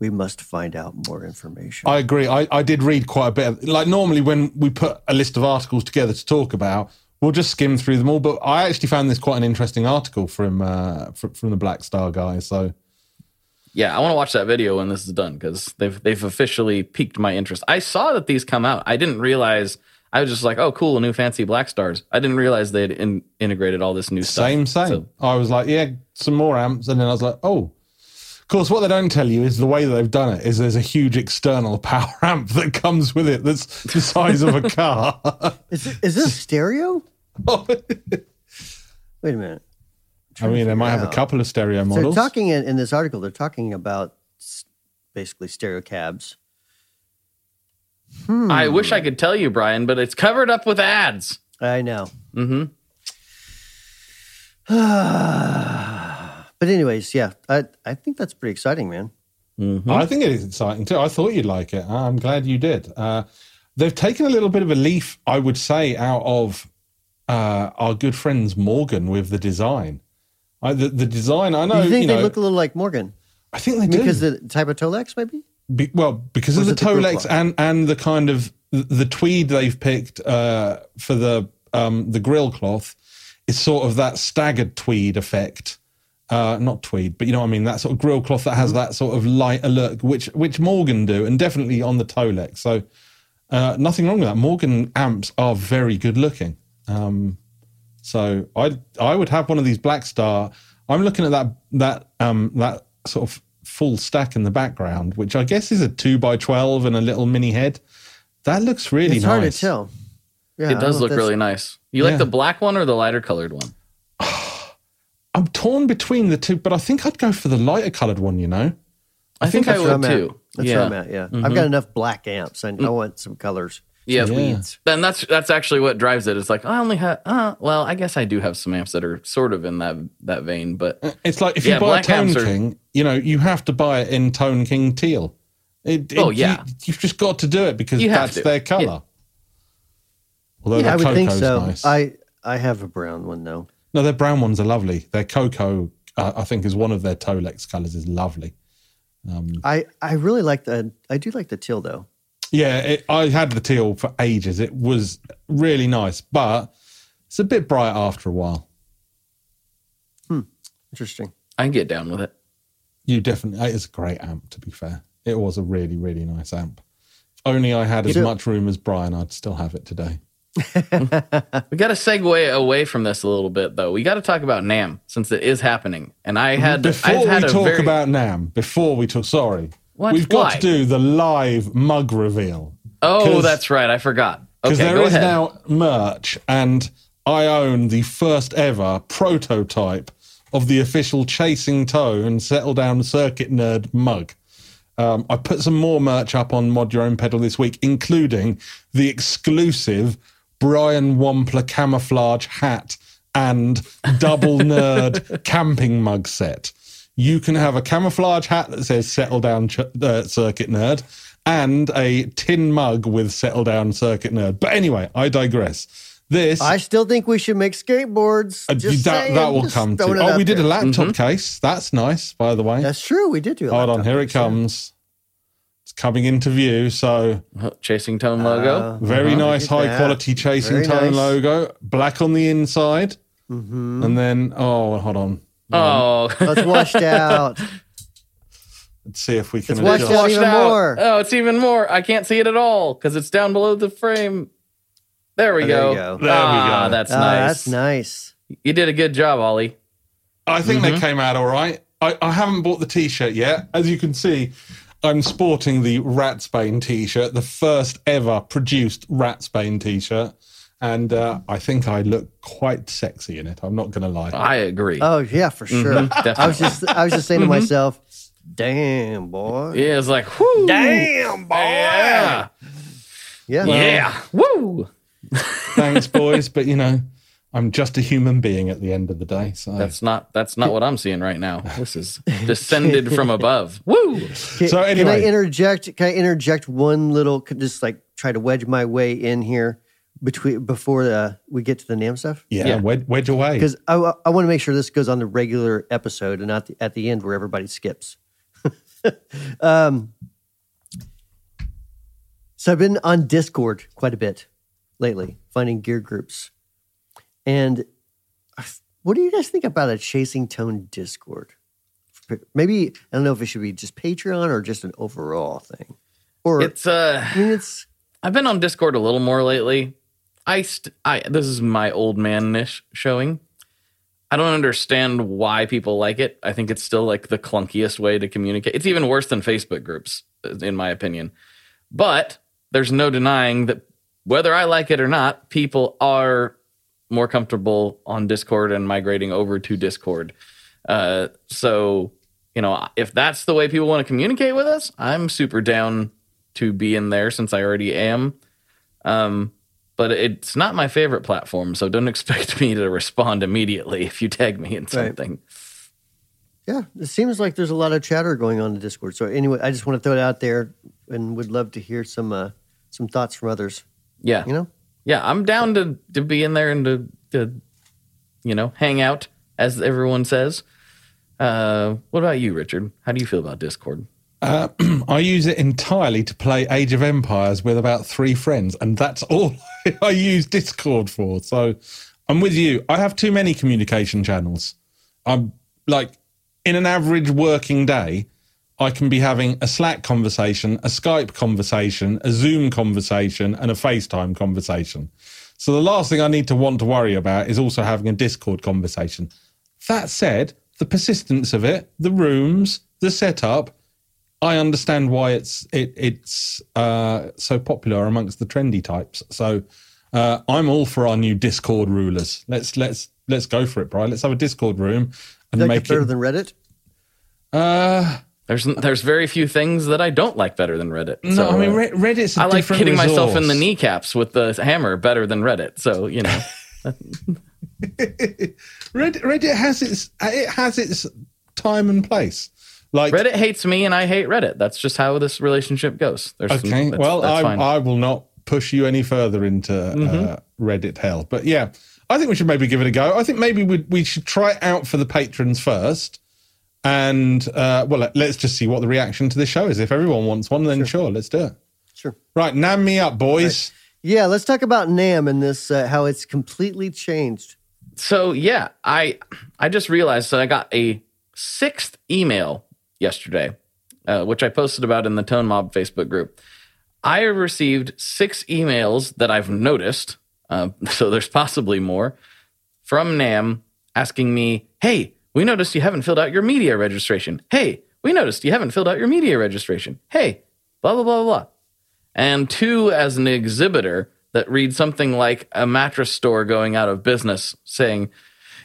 we must find out more information. I agree. I, I did read quite a bit. Of, like normally when we put a list of articles together to talk about, we'll just skim through them all. But I actually found this quite an interesting article from uh, fr- from the Blackstar guy. So Yeah, I want to watch that video when this is done because they've they've officially piqued my interest. I saw that these come out. I didn't realize. I was just like, oh, cool, a new fancy Blackstars. I didn't realize they'd in, integrated all this new stuff. same, same. So, I was like, yeah, some more amps, and then I was like, oh. Of course, what they don't tell you is the way that they've done it is there's a huge external power amp that comes with it that's the size of a car. Is, is this stereo? Wait a minute. I mean, they might have a couple of stereo So models. they're talking in, in this article. They're talking about basically stereo cabs. I wish I could tell you, Brian, but it's covered up with ads. I know. hmm But anyways, yeah, I I think that's pretty exciting, man. I think it is exciting too. I thought you'd like it. I'm glad you did. Uh, they've taken a little bit of a leaf, I would say, out of uh, our good friends Morgan with the design. I, the, the design, I know, Do you think you they look a little like Morgan I think they do. because the type of Tolex, maybe? Be, well, because Or of the it the Tolex and and the kind of the tweed they've picked uh, for the um, the grill cloth is sort of that staggered tweed effect. Uh, not tweed, but you know what I mean. That sort of grill cloth that has Mm-hmm. that sort of light look, which which Morgan do, and definitely on the Tolex. So uh, nothing wrong with that. Morgan amps are very good looking. Um, so I I would have one of these Blackstar. I'm looking at that that um that sort of full stack in the background, which I guess is a two by twelve and a little mini head. That looks really It's nice. hard to tell. Yeah, It does look really nice. You Yeah. like the black one or the lighter colored one? I'm torn between the two, but I think I'd go for the lighter coloured one. You know, I, think, I That's where would I'm at. too. That's yeah. where I'm at. Yeah, mm-hmm. I've got enough black amps. I, I want some colors. Yeah, Yeah. Weeds. then that's that's actually what drives it. It's like I only have. Uh, well, I guess I do have some amps that are sort of in that that vein, but uh, it's like if Yeah, you buy a Tone are- King, you know, you have to buy it in Tone King teal. It, it- Oh, yeah. you, have just got to do it because You that's to. their colour. Yeah. Although Yeah, I the would think cocoa's so. nice. I I have a brown one though. No, their brown ones are lovely. Their cocoa, uh, I think, is one of their Tolex colours. Is lovely. I I really like the. I do like the teal though. Yeah, it, I had the teal for ages. It was really nice, but it's a bit bright after a while. Hmm. Interesting. I can get down with it. You definitely. It is a great amp. To be fair, it was a really, really nice amp. If only I had as So- much room as Brian, I'd still have it today. We got to segue away from this a little bit, though. We got to talk about NAMM since it is happening. And I had Before I've had we a talk very, about NAMM, before we talk, sorry, What? we've got Why? to do the live mug reveal. Oh, that's right. I forgot. because Okay, there is ahead. now merch, and I own the first ever prototype of the official Chasing Tone Settle Down Circuit Nerd mug. Um, I put some more merch up on Mod Your Own Pedal this week, including the exclusive Brian Wampler camouflage hat and double nerd camping mug set. You can have a camouflage hat that says Settle Down Ch- uh, Circuit Nerd and a tin mug with Settle Down Circuit Nerd. But anyway, I digress. This I still think we should make skateboards. uh, Just that, saying, that will just come to. Oh, out we did a there. laptop case. That's nice, by the way. That's true. We did do. A Hold on, here it case, yeah. comes. It's coming into view. So Oh, Chasing Tone logo. Uh, very uh-huh, nice, high that. quality chasing Very tone nice. logo, black on the inside, Mhm. and then oh, hold on. oh, Let's washed out. Let's see if we can. It's washed adjust. out even out. more. Oh, it's even more. I can't see it at all because it's down below the frame. There we Oh, there go. you go. There we ah, go. That's Ah, nice. That's nice. You did a good job, Ollie. I think Mm-hmm. they came out all right. I, I haven't bought the t-shirt yet. As you can see, I'm sporting the Ratsbane t-shirt, the first ever produced Ratsbane t-shirt, and uh, I think I look quite sexy in it. I'm not going to lie. I agree. Oh yeah, for sure. Mhm, I was just I was just saying to myself, "Damn boy, yeah, it's like, whoo. damn boy, Yeah. yeah." yeah. Woo. Thanks, boys, but you know, I'm just a human being at the end of the day. So That's not that's not what I'm seeing right now. This is descended from above. Woo. Can, So can I anyway. interject? Can I interject one little? could Just like try to wedge my way in here between before the, we get to the NAMM stuff yeah, Yeah. Wedge, wedge away. because I, I want to make sure this goes on the regular episode and not the, at the end where everybody skips. um, so I've been on Discord quite a bit lately, finding gear groups, and what do you guys think about a Chasing Tone Discord? Maybe I don't know if it should be just Patreon or just an overall thing, or It's uh I mean it's I've been on Discord a little more lately. I st- I this is my old man niche showing. I don't understand why people like it. I think it's still like the clunkiest way to communicate. It's even worse than Facebook groups, in my opinion. But there's no denying that whether I like it or not, people are more comfortable on Discord and migrating over to Discord. Uh, so, you know, if that's the way people want to communicate with us, I'm super down to be in there since I already am. Um, but it's not my favorite platform, so don't expect me to respond immediately if you tag me in something. yeah, it seems like there's a lot of chatter going on in Discord. So anyway, I just want to throw it out there and would love to hear some uh, some thoughts from others. Yeah. You know, Yeah, I'm down to to be in there and to to you know hang out as everyone says. Uh, what about you, Richard? How do you feel about Discord? Uh, I use it entirely to play Age of Empires with about three friends, and that's all I use Discord for. So I'm with you. I have too many communication channels. I'm like, in an average working day, I can be having a Slack conversation, a Skype conversation, a Zoom conversation, and a FaceTime conversation. So the last thing I need to want to worry about is also having a Discord conversation. That said, the persistence of it, the rooms, the setup, I understand why it's it, it's uh, so popular amongst the trendy types. So uh, I'm all for our new Discord rulers. Let's let's let's go for it, Brian. Let's have a Discord room and make it better than Reddit. uh, There's there's very few things that I don't like better than Reddit. no, So, I mean uh, Red- Reddit's. I like hitting myself in the kneecaps with the hammer better than Reddit. So you know, Reddit, Reddit has its it has its time and place. Like Reddit hates me and I hate Reddit. That's just how this relationship goes. There's some- Okay, that's- well, that's I. I will not push you any further into uh, Reddit hell. But yeah, I think we should maybe give it a go. I think maybe we, we should try it out for the patrons first. And, uh, well, let- let's just see what the reaction to this show is. If everyone wants one, then sure, let's do it. Sure. Right, NAMM me up, boys. Yeah, let's talk about NAMM and this uh, how it's completely changed. so yeah, I I just realized that I got a sixth email yesterday, uh, which I posted about in the Tone Mob Facebook group. I have received six emails that I've noticed, uh, so there's possibly more, from NAMM asking me, "Hey, we noticed you haven't filled out your media registration. Hey, we noticed you haven't filled out your media registration. Hey, blah blah blah blah." blah." And two, as an exhibitor, that reads something like a mattress store going out of business saying,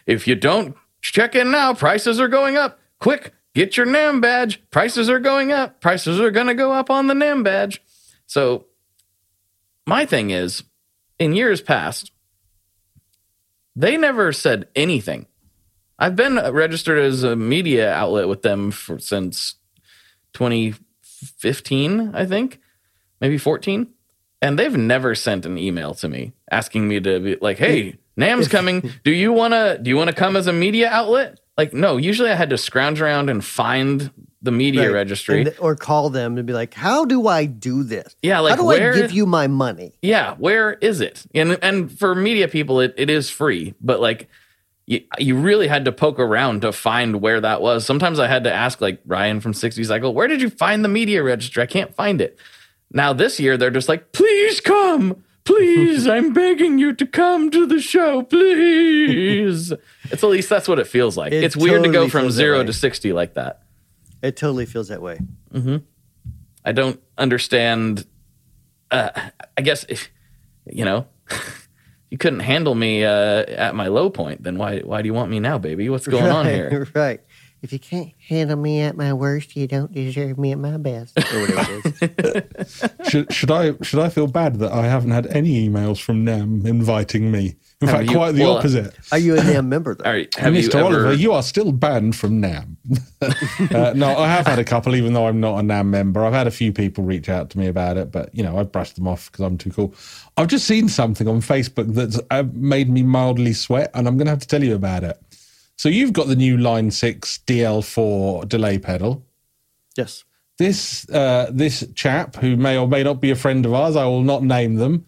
if you don't check in now, prices are going up. Quick, get your NAMM badge. Prices are going up. Prices are going to go up on the NAMM badge. So, my thing is, in years past, they never said anything. I've been registered as a media outlet with them for, since 2015, I think, maybe 14. And they've never sent an email to me asking me to be like, "Hey, NAMM's coming. Do you want to do you want to come as a media outlet?" Like, no, usually I had to scrounge around and find the media Right. registry. Or call them and be like, "How do I do this? Yeah, like, how do where- I give you my money?" yeah, where is it? And and for media people, it, it is free, but like you, you really had to poke around to find where that was. Sometimes I had to ask like Ryan from 60 Cycle, where did you find the media register? I can't find it. Now this year they're just like, please come. Please, I'm begging you to come to the show, please. it's at least that's what it feels like. It it's weird to go from zero to 60 like that. It totally feels that way. I don't understand. Uh, I guess if you know, you couldn't handle me uh, at my low point, then why why do you want me now, baby? What's going on right, here? Right. If you can't handle me at my worst, you don't deserve me at my best. Or whatever it is. should, should I should I feel bad that I haven't had any emails from NAMM inviting me? In fact, you- quite the well, opposite. Are you a NAMM member though? All right, have Mr. you Oliver, ever? you are still banned from NAMM. uh, no, I have had a couple, even though I'm not a NAMM member. I've had a few people reach out to me about it, but you know, I've brushed them off because I'm too cool. I've just seen something on Facebook that's uh, made me mildly sweat, and I'm going to have to tell you about it. So you've got the new Line 6 DL4 delay pedal. Yes. This uh, this chap, who may or may not be a friend of ours, I will not name them,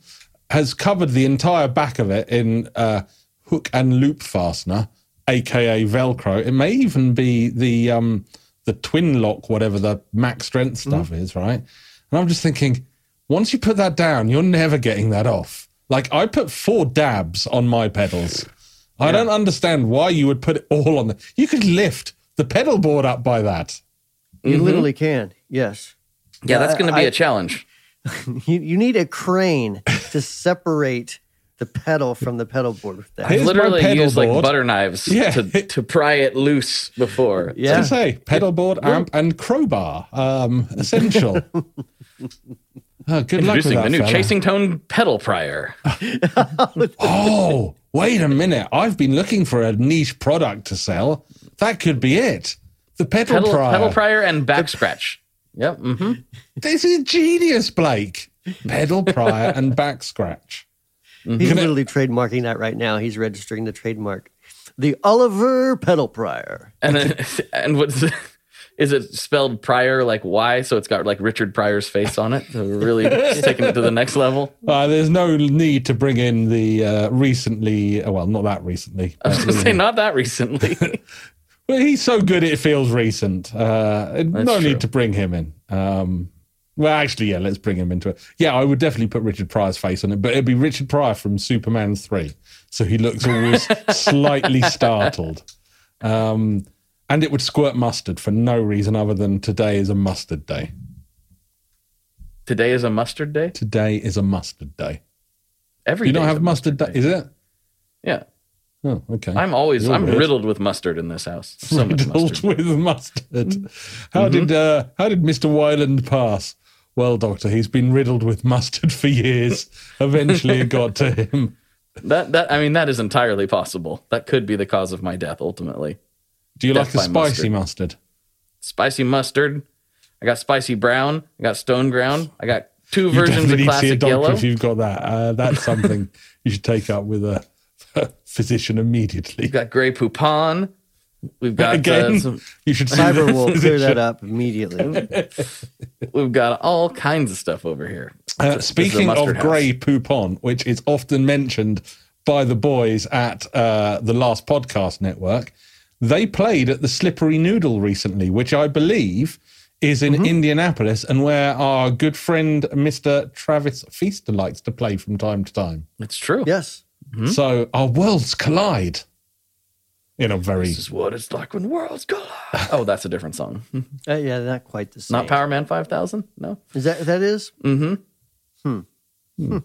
has covered the entire back of it in uh, hook and loop fastener, aka Velcro. It may even be the um, the twin lock, whatever the max strength stuff is, right? And I'm just thinking, once you put that down, you're never getting that off. Like I put four dabs on my pedals. I don't understand why you would put it all on the. You could lift the pedal board up by that. You literally can. Yes. yeah, that's going to be I- a challenge. You, you need a crane to separate the pedal from the pedal board with that. Here's my Literally pedal used like board. butter knives Yeah. to to pry it loose before. Yeah. I say, pedal board, amp, and crowbar. Um, essential. Oh, good luck with Introducing that, the new fella. chasing tone pedal prior. Oh, wait a minute! I've been looking for a niche product to sell. That could be it. The pedal, pedal, prior. pedal prior and back scratch. Yep. hmm This is genius, Blake. Pedal prior and back scratch. He's literally trademarking that right now. He's registering the trademark. The Oliver pedal prior. And then, and what's is it spelled prior like Y? So it's got like Richard Pryor's face on it. So really taking it to the next level. Uh, there's no need to bring in the uh, recently. uh, Well, not that recently. I was going to say not that recently. Well, he's so good it feels recent. Uh, no true. need to bring him in. Um, well, actually, yeah, let's bring him into it. Yeah, I would definitely put Richard Pryor's face on it, but it'd be Richard Pryor from Superman 3. So he looks always slightly startled. Um, and it would squirt mustard for no reason other than today is a mustard day. Today is a mustard day. Today is a mustard day. Every You don't have a mustard day, is it? Yeah, Oh, okay. I'm always You're I'm weird. riddled with mustard in this house. So much riddled mustard. with mustard. How did uh, how did Mister Wyland pass? Well, Doctor, he's been riddled with mustard for years. Eventually, it got to him. That that I mean that is entirely possible. That could be the cause of my death ultimately. Do you Death like by spicy mustard? Spicy mustard. I got spicy brown. I got stone ground. I got two You versions of definitely need to see a classic doctor yellow. if you've got that. Uh, that's something you should take up with a, physician immediately. We've got Grey Poupon. We've got Again, uh, some, you should Cyber will clear that up immediately. we've got all kinds of stuff over here. Uh, This is a speaking of mustard house. grey poupon, which is often mentioned by the boys at uh, the Last Podcast Network, they played at the Slippery Noodle recently, which I believe is in Mm-hmm. Indianapolis and where our good friend Mr. Travis Feaster likes to play from time to time. It's true. yes. So our worlds collide in a very This is what it's like when worlds collide. oh, that's a different song. Uh, yeah, not quite the same. Not Power Man 5000? No. Is that that is? Mm-hmm. Hmm.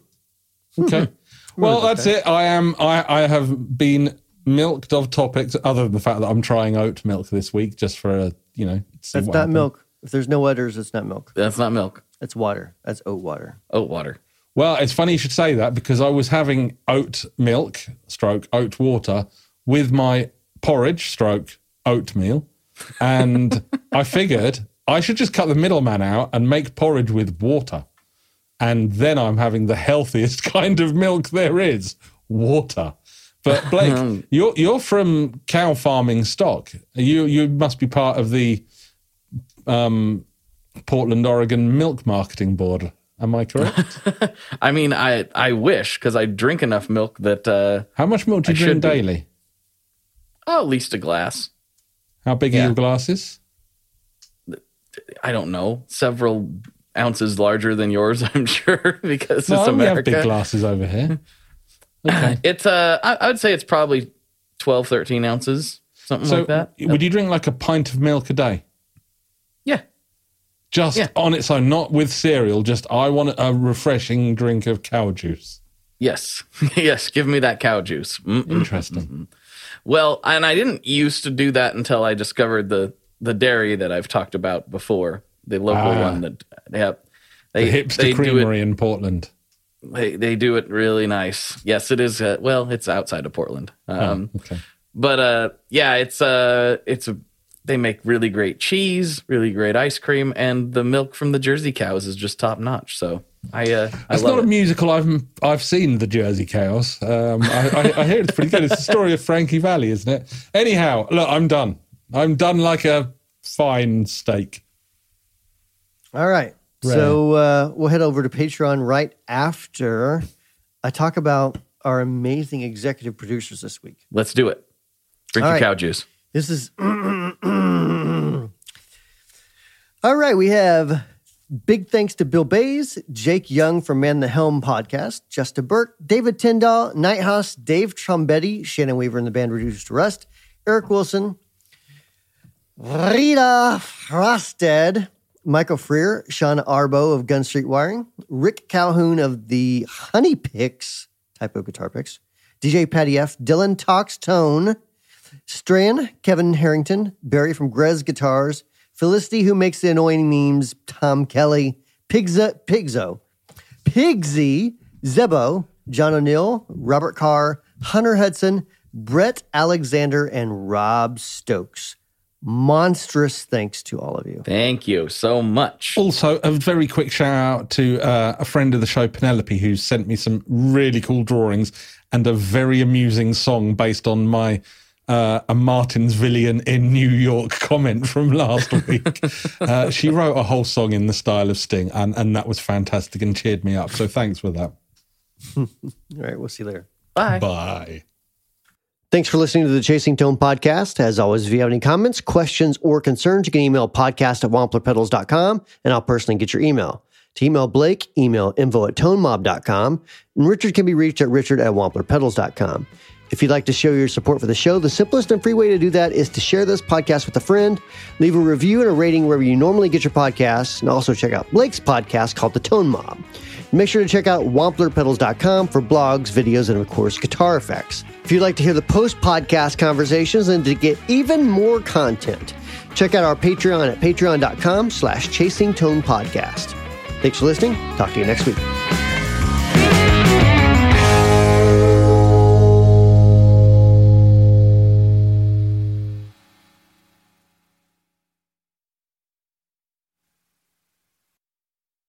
Okay. well, that's it. I am. I, I have been milked of topics other than the fact that I'm trying oat milk this week just for a you know. see That's not happens. milk. If there's no udders, it's not milk. That's not milk. It's water. That's oat water. Oat water. Well, it's funny you should say that because I was having oat milk, stroke oat water, with my porridge, stroke oatmeal, and I figured I should just cut the middleman out and make porridge with water, and then I'm having the healthiest kind of milk there is, water. But Blake, you're you're from cow farming stock. You you must be part of the um, Portland, Oregon Milk Marketing Board. Am I correct? I mean, I I wish because I drink enough milk that uh, How much milk do you I drink be. Oh, at least a glass. How big Yeah. are your glasses? I don't know, several ounces larger than yours. I'm sure because No, it's we have big glasses over here. Okay. It's uh, I, I would say it's probably 12, 13 ounces, something so, like that. would you drink like a pint of milk a day? Yeah, Just Yeah. on its own, not with cereal. Just I want a refreshing drink of cow juice. yes, yes. Give me that cow juice. Mm-mm. Interesting. Well, and I didn't used to do that until I discovered the the dairy that I've talked about before, the local Ah. one that yep. The They hipster they do it creamery in Portland. they they do it really nice. Yes, it is. Uh, well, it's outside of Portland. Um, okay. but uh, yeah, it's uh, it's a they make really great cheese, really great ice cream, and the milk from the Jersey cows is just top notch. So I uh, I That's love not a it. musical I've I've seen, The Jersey Chaos. Um, I, I, I hear it's pretty good. It's the story of Frankie Valli, isn't it? Anyhow, look, I'm done. I'm done like a fine steak. All right. So uh, we'll head over to Patreon right after I talk about our amazing executive producers this week. Let's do it. Drink All your right. cow juice. This is. All right. We have big thanks to Bill Bays, Jake Young from Man the Helm podcast, Justin Burke, David Tyndall, Nighthouse, Dave Trombetti, Shannon Weaver and the band Reduced to Rust, Eric Wilson, Rita Frosted, Michael Freer, Sean Arbo of Gun Street Wiring, Rick Calhoun of the Honey Picks type of guitar picks, DJ Patty F, Dylan Talks Tone, Stran, Kevin Harrington, Barry from Grez Guitars, Felicity, who makes the annoying memes, Tom Kelly, Pigza, Pigzo, Pigsy, Zebo, John O'Neill, Robert Carr, Hunter Hudson, Brett Alexander, and Rob Stokes. Monstrous thanks to all of you. Thank you so much. Also, a very quick shout out to uh, a friend of the show, Penelope, who sent me some really cool drawings and a very amusing song based on my uh, a Martinsvillian in New York comment from last week. uh, she wrote a whole song in the style of Sting, and, and that was fantastic and cheered me up. So thanks for that. All right, we'll see you later. Bye. Bye. Thanks for listening to the Chasing Tone podcast. As always, if you have any comments, questions, or concerns, you can email podcast at wamplerpedals.com and I'll personally get your email. To email Blake, email info at tonemob.com and Richard can be reached at richard at wamplerpedals.com. If you'd like to show your support for the show, the simplest and free way to do that is to share this podcast with a friend, leave a review and a rating wherever you normally get your podcasts, and also check out Blake's podcast called The Tone Mob. Make sure to check out wamplerpedals.com for blogs, videos, and of course, guitar effects. If you'd like to hear the post podcast conversations and to get even more content, check out our Patreon at patreon.com slash chasing tone podcast. Thanks for listening. Talk to you next week.